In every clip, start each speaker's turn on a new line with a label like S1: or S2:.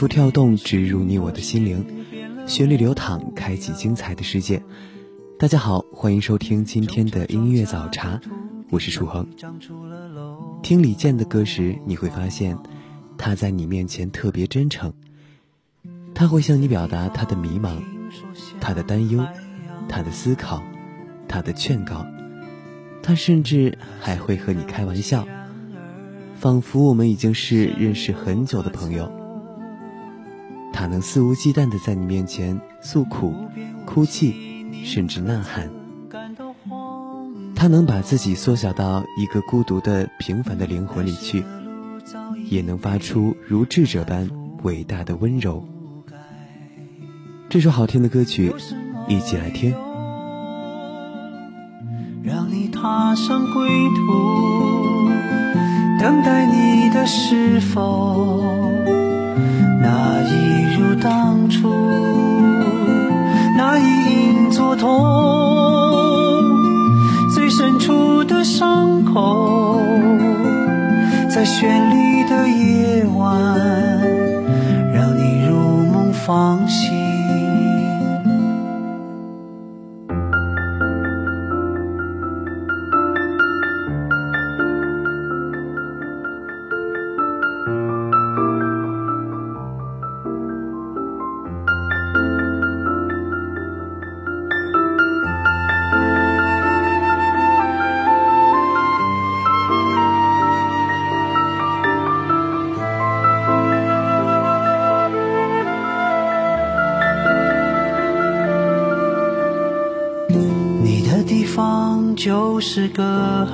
S1: 音符跳动，植入你我的心灵，旋律流淌，开启精彩的世界。大家好，欢迎收听今天的音乐早茶，我是楚恒。听李健的歌时，你会发现，他在你面前特别真诚。他会向你表达他的迷茫、他的担忧、他的思考、他的劝告。他甚至还会和你开玩笑，仿佛我们已经是认识很久的朋友。他能肆无忌惮地在你面前诉苦、哭泣，甚至呐喊。他能把自己缩小到一个孤独的平凡的灵魂里去，也能发出如智者般伟大的温柔。这首好听的歌曲，一起来听。
S2: 让你踏上归途，等待你的是否的旋律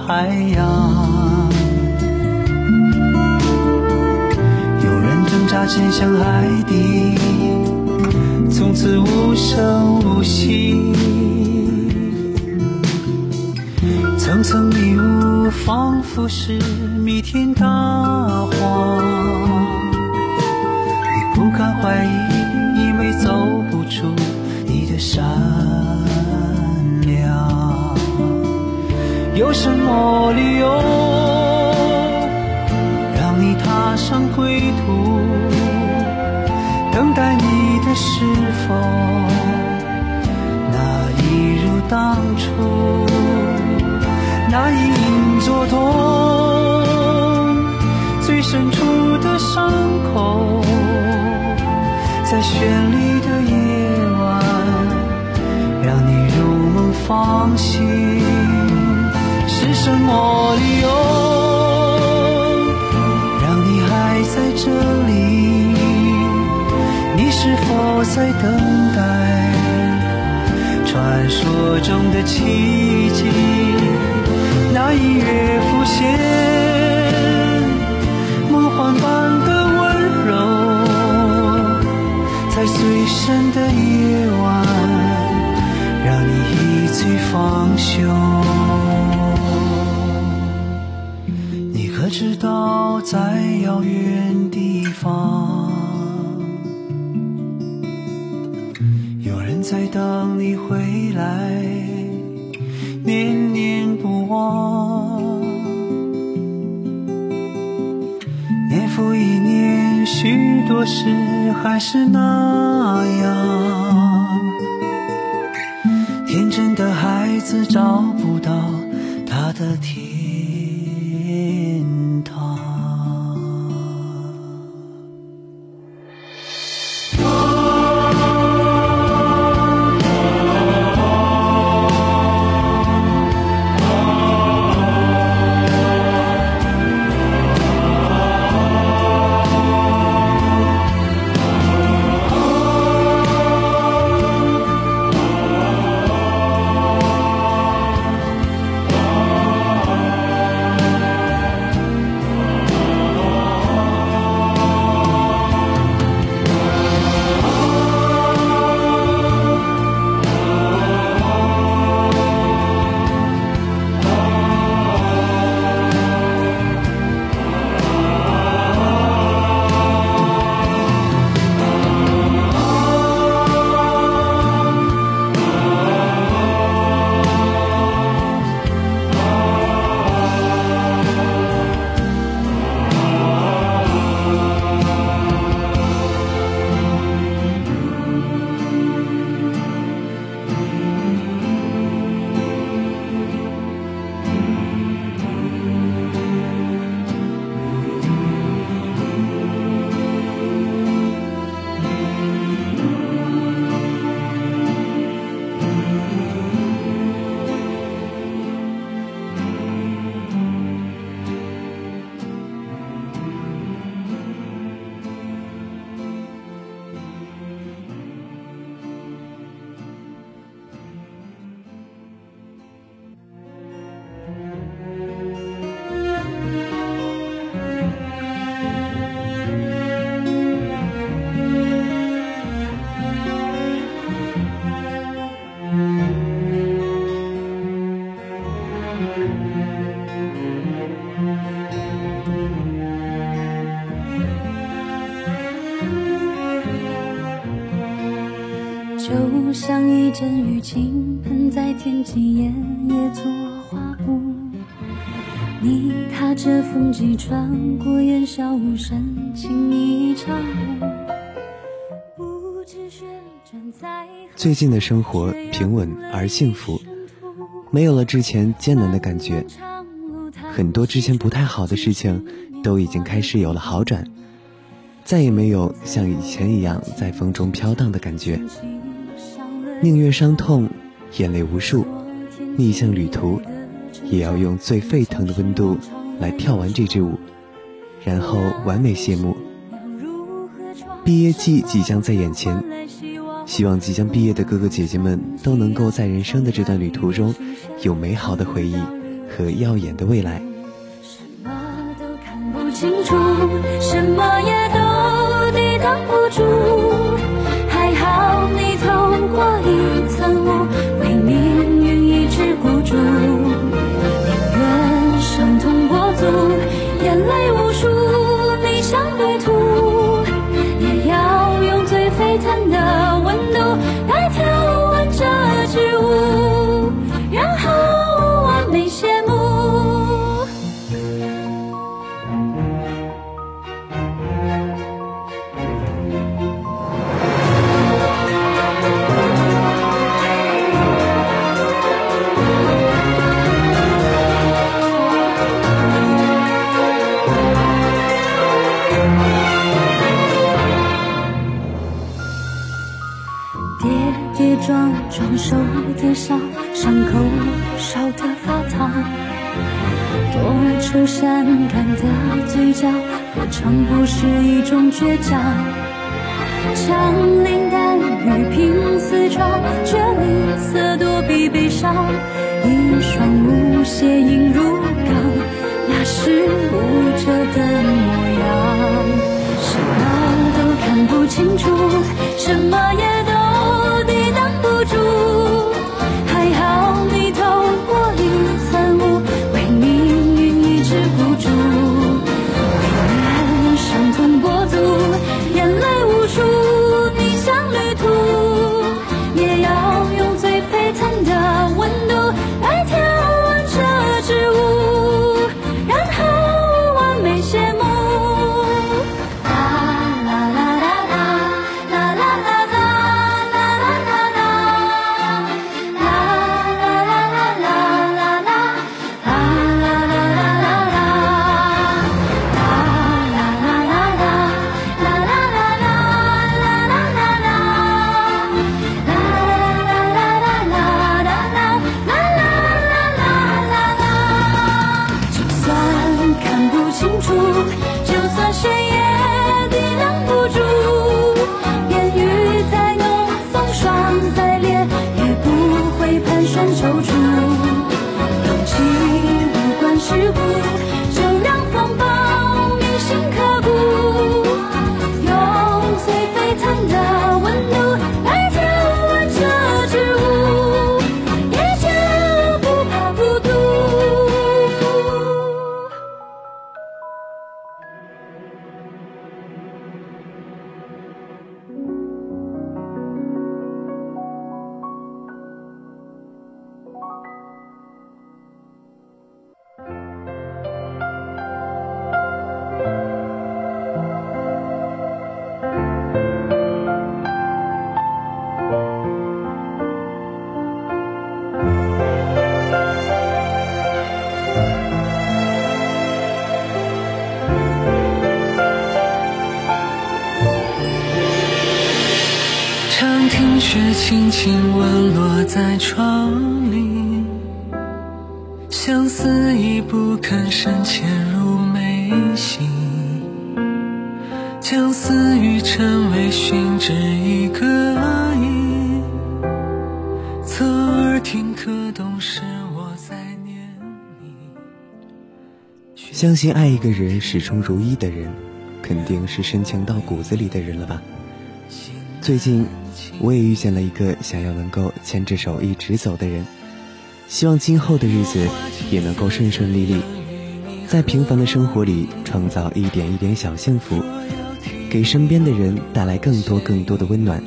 S2: 海洋，有人挣扎潜向海底，从此无声无息。层层迷雾，仿佛是弥天大谎。你不敢怀疑，因为走不出你的山。有什么理由让你踏上归途？等待你的是否那一如当初？那一应作痛？最深处的伤口，在绚丽的夜晚，让你入梦方醒。是什么理由？让你还在这里你是否在等待？传说中的奇迹那一月浮现。梦幻般的温柔在最深的夜晚让你一醉方休。知道在遥远地方，有人在等你回来，念念不忘。年复一年，许多事还是那样，天真的孩子找不到他的天。
S3: 阵雨，倾盆在天际，夜夜作画布。你踏着风迹，穿过烟一场不知旋转在。
S1: 最近的生活平稳而幸福，没有了之前艰难的感觉，很多之前不太好的事情都已经开始有了好转，再也没有像以前一样在风中飘荡的感觉。宁愿伤痛，眼泪无数，逆向旅途，也要用最沸腾的温度来跳完这支舞，然后完美谢幕。毕业季即将在眼前，希望即将毕业的哥哥姐姐们都能够在人生的这段旅途中，有美好的回忆和耀眼的未来。
S3: 什么都看不清楚，什么也都抵挡不住。
S2: 相思已不肯深潜入眉心，将思语成为寻知一个音，侧耳听可懂是我在念你。
S1: 相信爱一个人始终如一的人，肯定是深情到骨子里的人了吧？最近。我也遇见了一个想要能够牵着手一直走的人，希望今后的日子也能够顺顺利利，在平凡的生活里创造一点一点小幸福，给身边的人带来更多更多的温暖。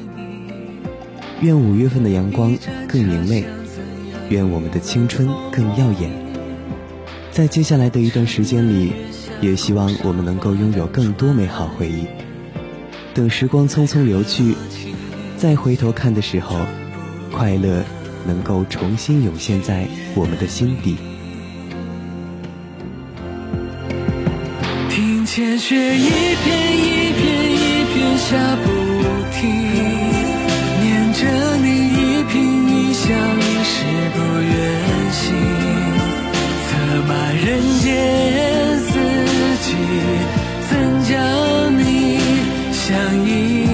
S1: 愿五月份的阳光更明媚，愿我们的青春更耀眼。在接下来的一段时间里，也希望我们能够拥有更多美好回忆。等时光匆匆流去。再回头看的时候，快乐能够重新涌现在我们的心底。
S2: 听见雪一片一片一片下不停，念着你一颦一笑一世不愿醒，策马人间四季，怎将你相依？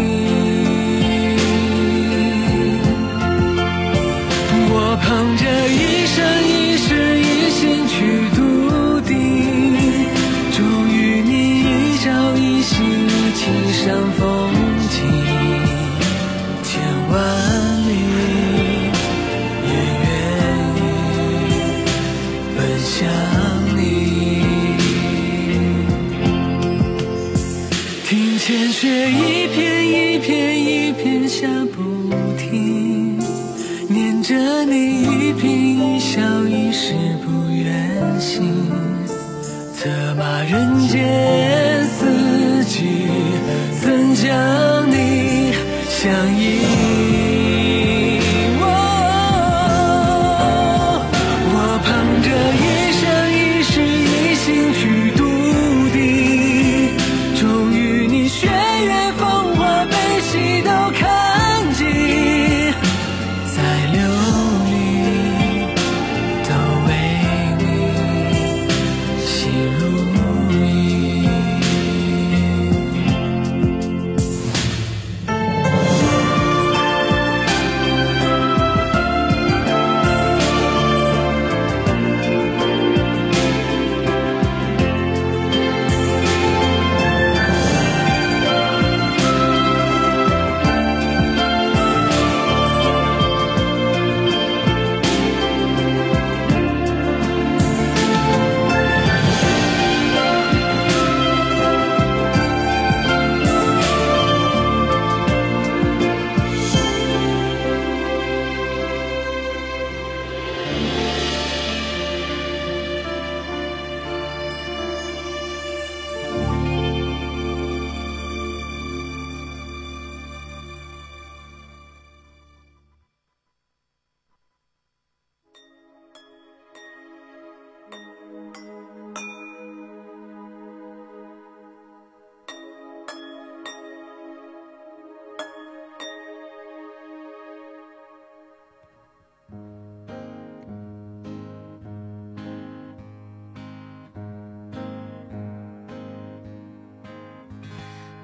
S2: 片一片下不停，念着你一颦一笑，一世不愿醒。策马人间四季，怎将你相依？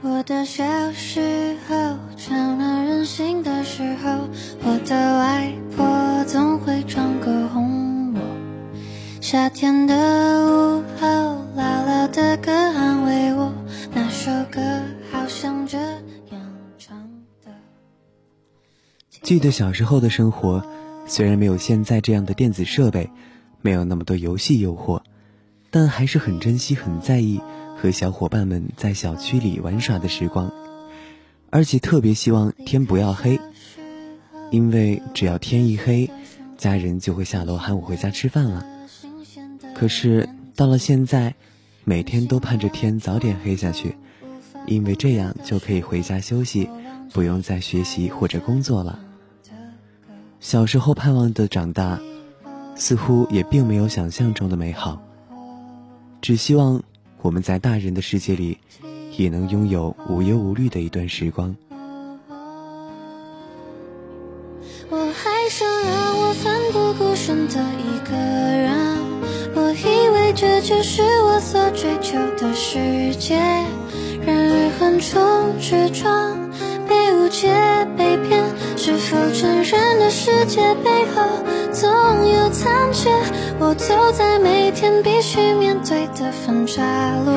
S4: 我的小时候，超闹任性的时候，我的外婆总会唱歌哄我。夏天的午后，姥姥的歌安慰我，那首歌好像这样唱的。
S1: 记得小时候的生活，虽然没有现在这样的电子设备，没有那么多游戏诱惑，但还是很珍惜、很在意。和小伙伴们在小区里玩耍的时光，而且特别希望天不要黑，因为只要天一黑，家人就会下楼喊我回家吃饭了。可是到了现在，每天都盼着天早点黑下去，因为这样就可以回家休息，不用再学习或者工作了。小时候盼望的长大，似乎也并没有想象中的美好，只希望。我们在大人的世界里，也能拥有无忧无虑的一段时光。
S4: 我还想让我奋不顾身的一个人，我以为这就是我所追求的世界。然而横冲直撞，被误解被骗，是否成人的世界背后总有残缺？我走在每天必须面对的分岔路，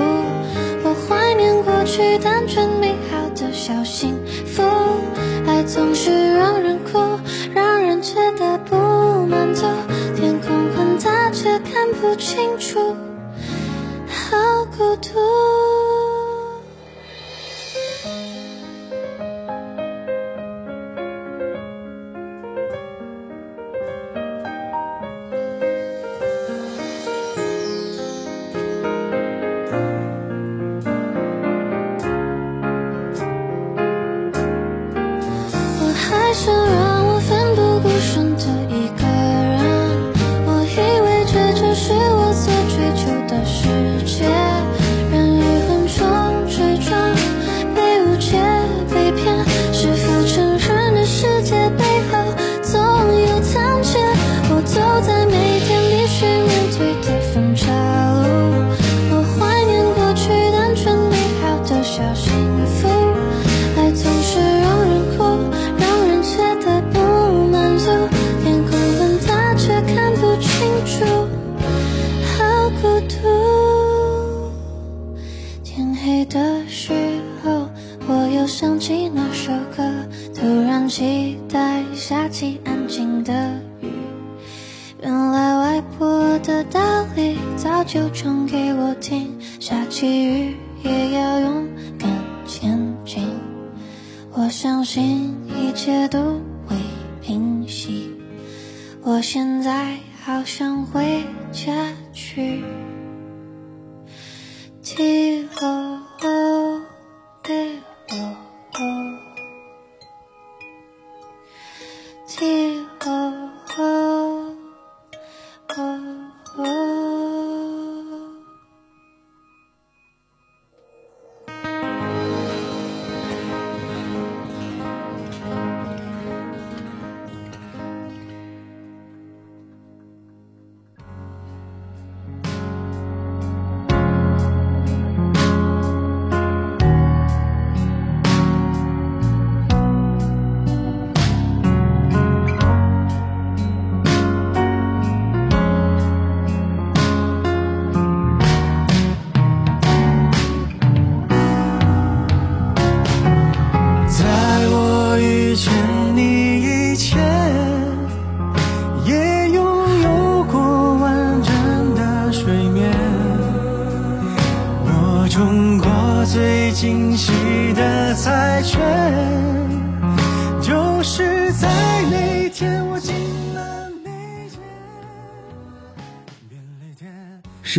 S4: 我怀念过去单纯美好的小幸福。爱总是让人哭，让人觉得不满足。天空很大，却看不清楚，好孤独。黑的时候我又想起那首歌突然期待下起安静的雨。原来外婆的道理早就唱给我听下起雨也要勇敢前进。我相信一切都会平息我现在好想回家去。
S1: 踢猴失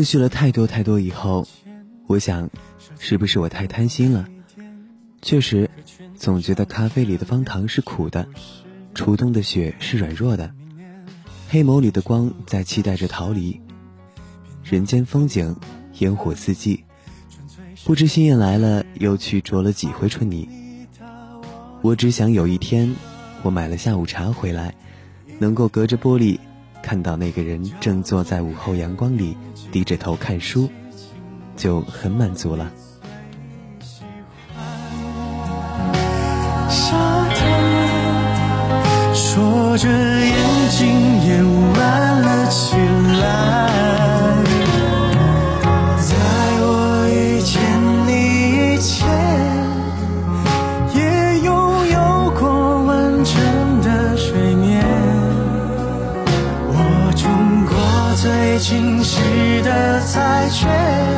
S1: 去了太多太多以后，我想，是不是我太贪心了？确实，总觉得咖啡里的方糖是苦的，初冬的雪是软弱的，黑眸里的光在期待着逃离。人间风景，烟火四季，不知心愿来了又去啄了几回春泥。我只想有一天，我买了下午茶回来，能够隔着玻璃。看到那个人正坐在午后阳光里，低着头看书，就很满足了。
S2: 夏天。说着。却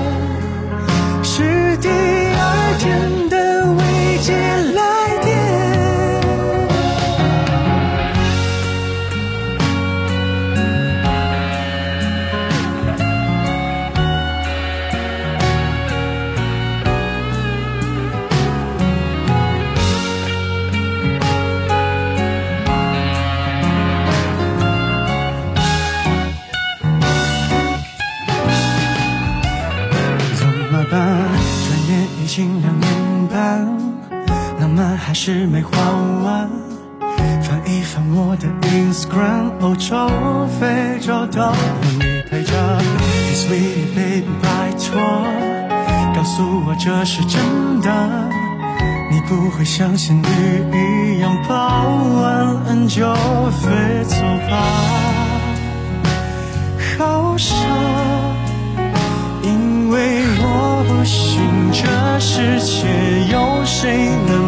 S2: 世界有谁能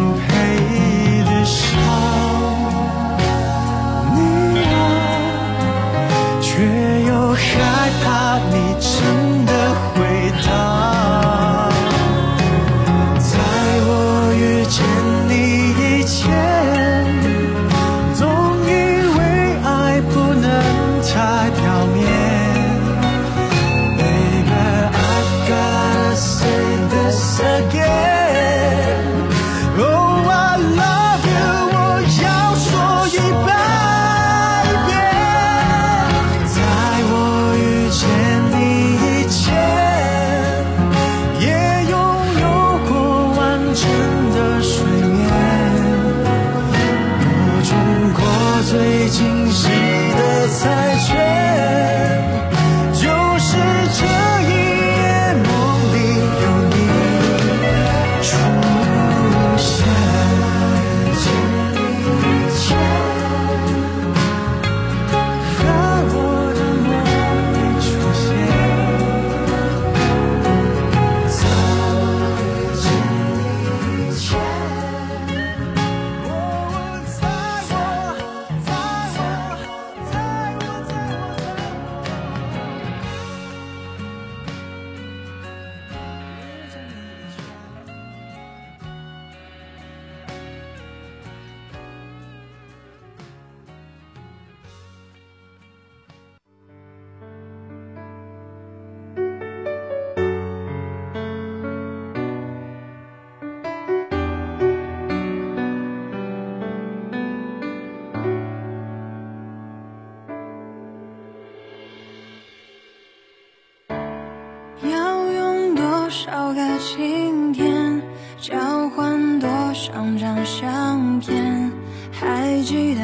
S5: 少个晴天交换多少张相片？还记得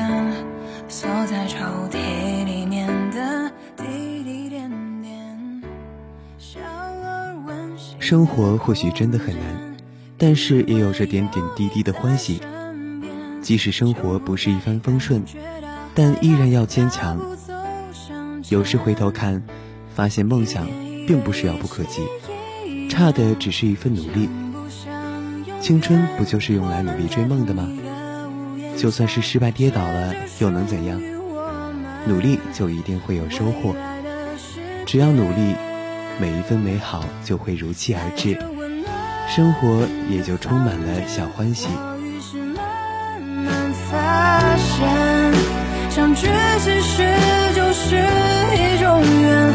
S5: 锁在抽屉里面的滴滴点点，小而温馨。
S1: 生活或许真的很难，但是也有着点点滴滴的欢喜。即使生活不是一帆风顺，但依然要坚强。有时回头看，发现梦想并不是遥不可及，差的只是一份努力。青春不就是用来努力追梦的吗？就算是失败跌倒了，又能怎样？努力就一定会有收获。只要努力，每一份美好就会如期而至，生活也就充满了小欢喜。
S5: 于是慢慢发现，相聚其实就是一种缘，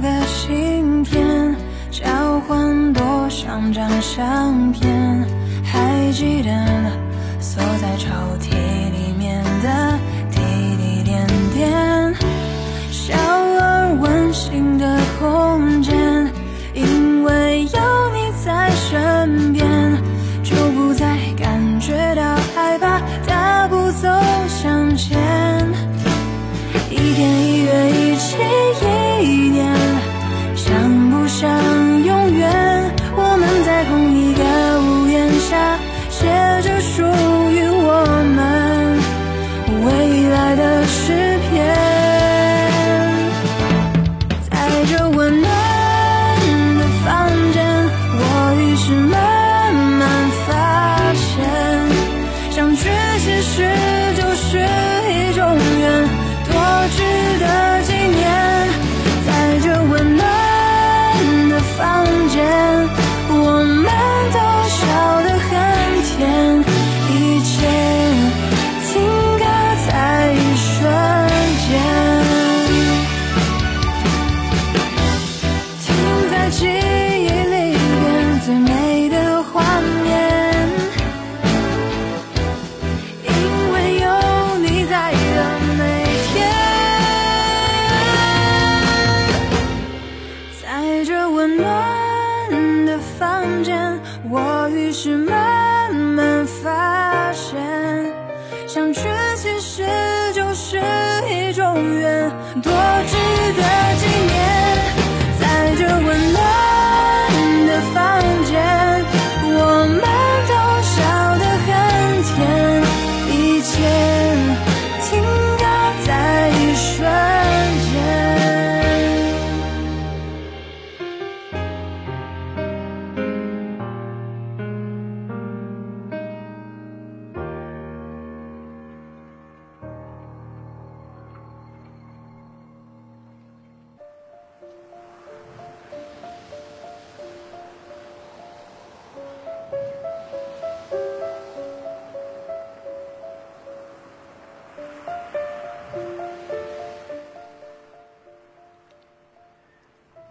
S5: 个信片交换多少张相片？还记得锁在抽屉里面的滴滴点点，小而温馨的空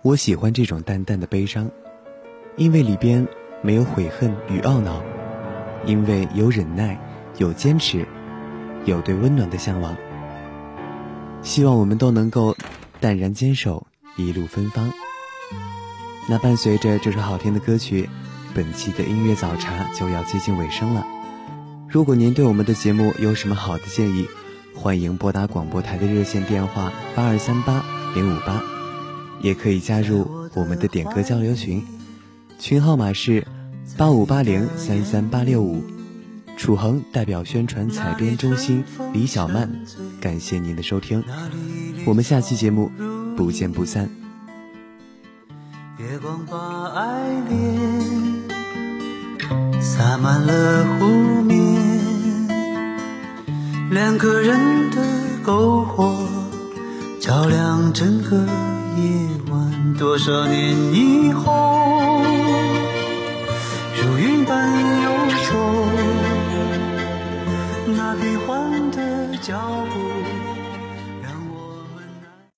S5: 我
S1: 喜欢这种淡淡的悲伤，因为里边没有悔恨与懊恼，因为有忍耐，有坚持，有对温暖的向往。希望我们都能够淡然坚守，一路芬芳。那伴随着这首好听的歌曲，本期的音乐早茶就要接近尾声了。如果您对我们的节目有什么好的建议，欢迎拨打广播台的热线电话八二三八零五八。也可以加入我们的点歌交流群，群号码是八五八零三三八六五。楚恒代表宣传采编中心李小曼，感谢您的收听，我们下期节目不见不散。
S2: 月光把爱恋洒满了湖面，两个人的篝火照亮整个。夜，多少年以后，如云般游走，那变幻的脚步。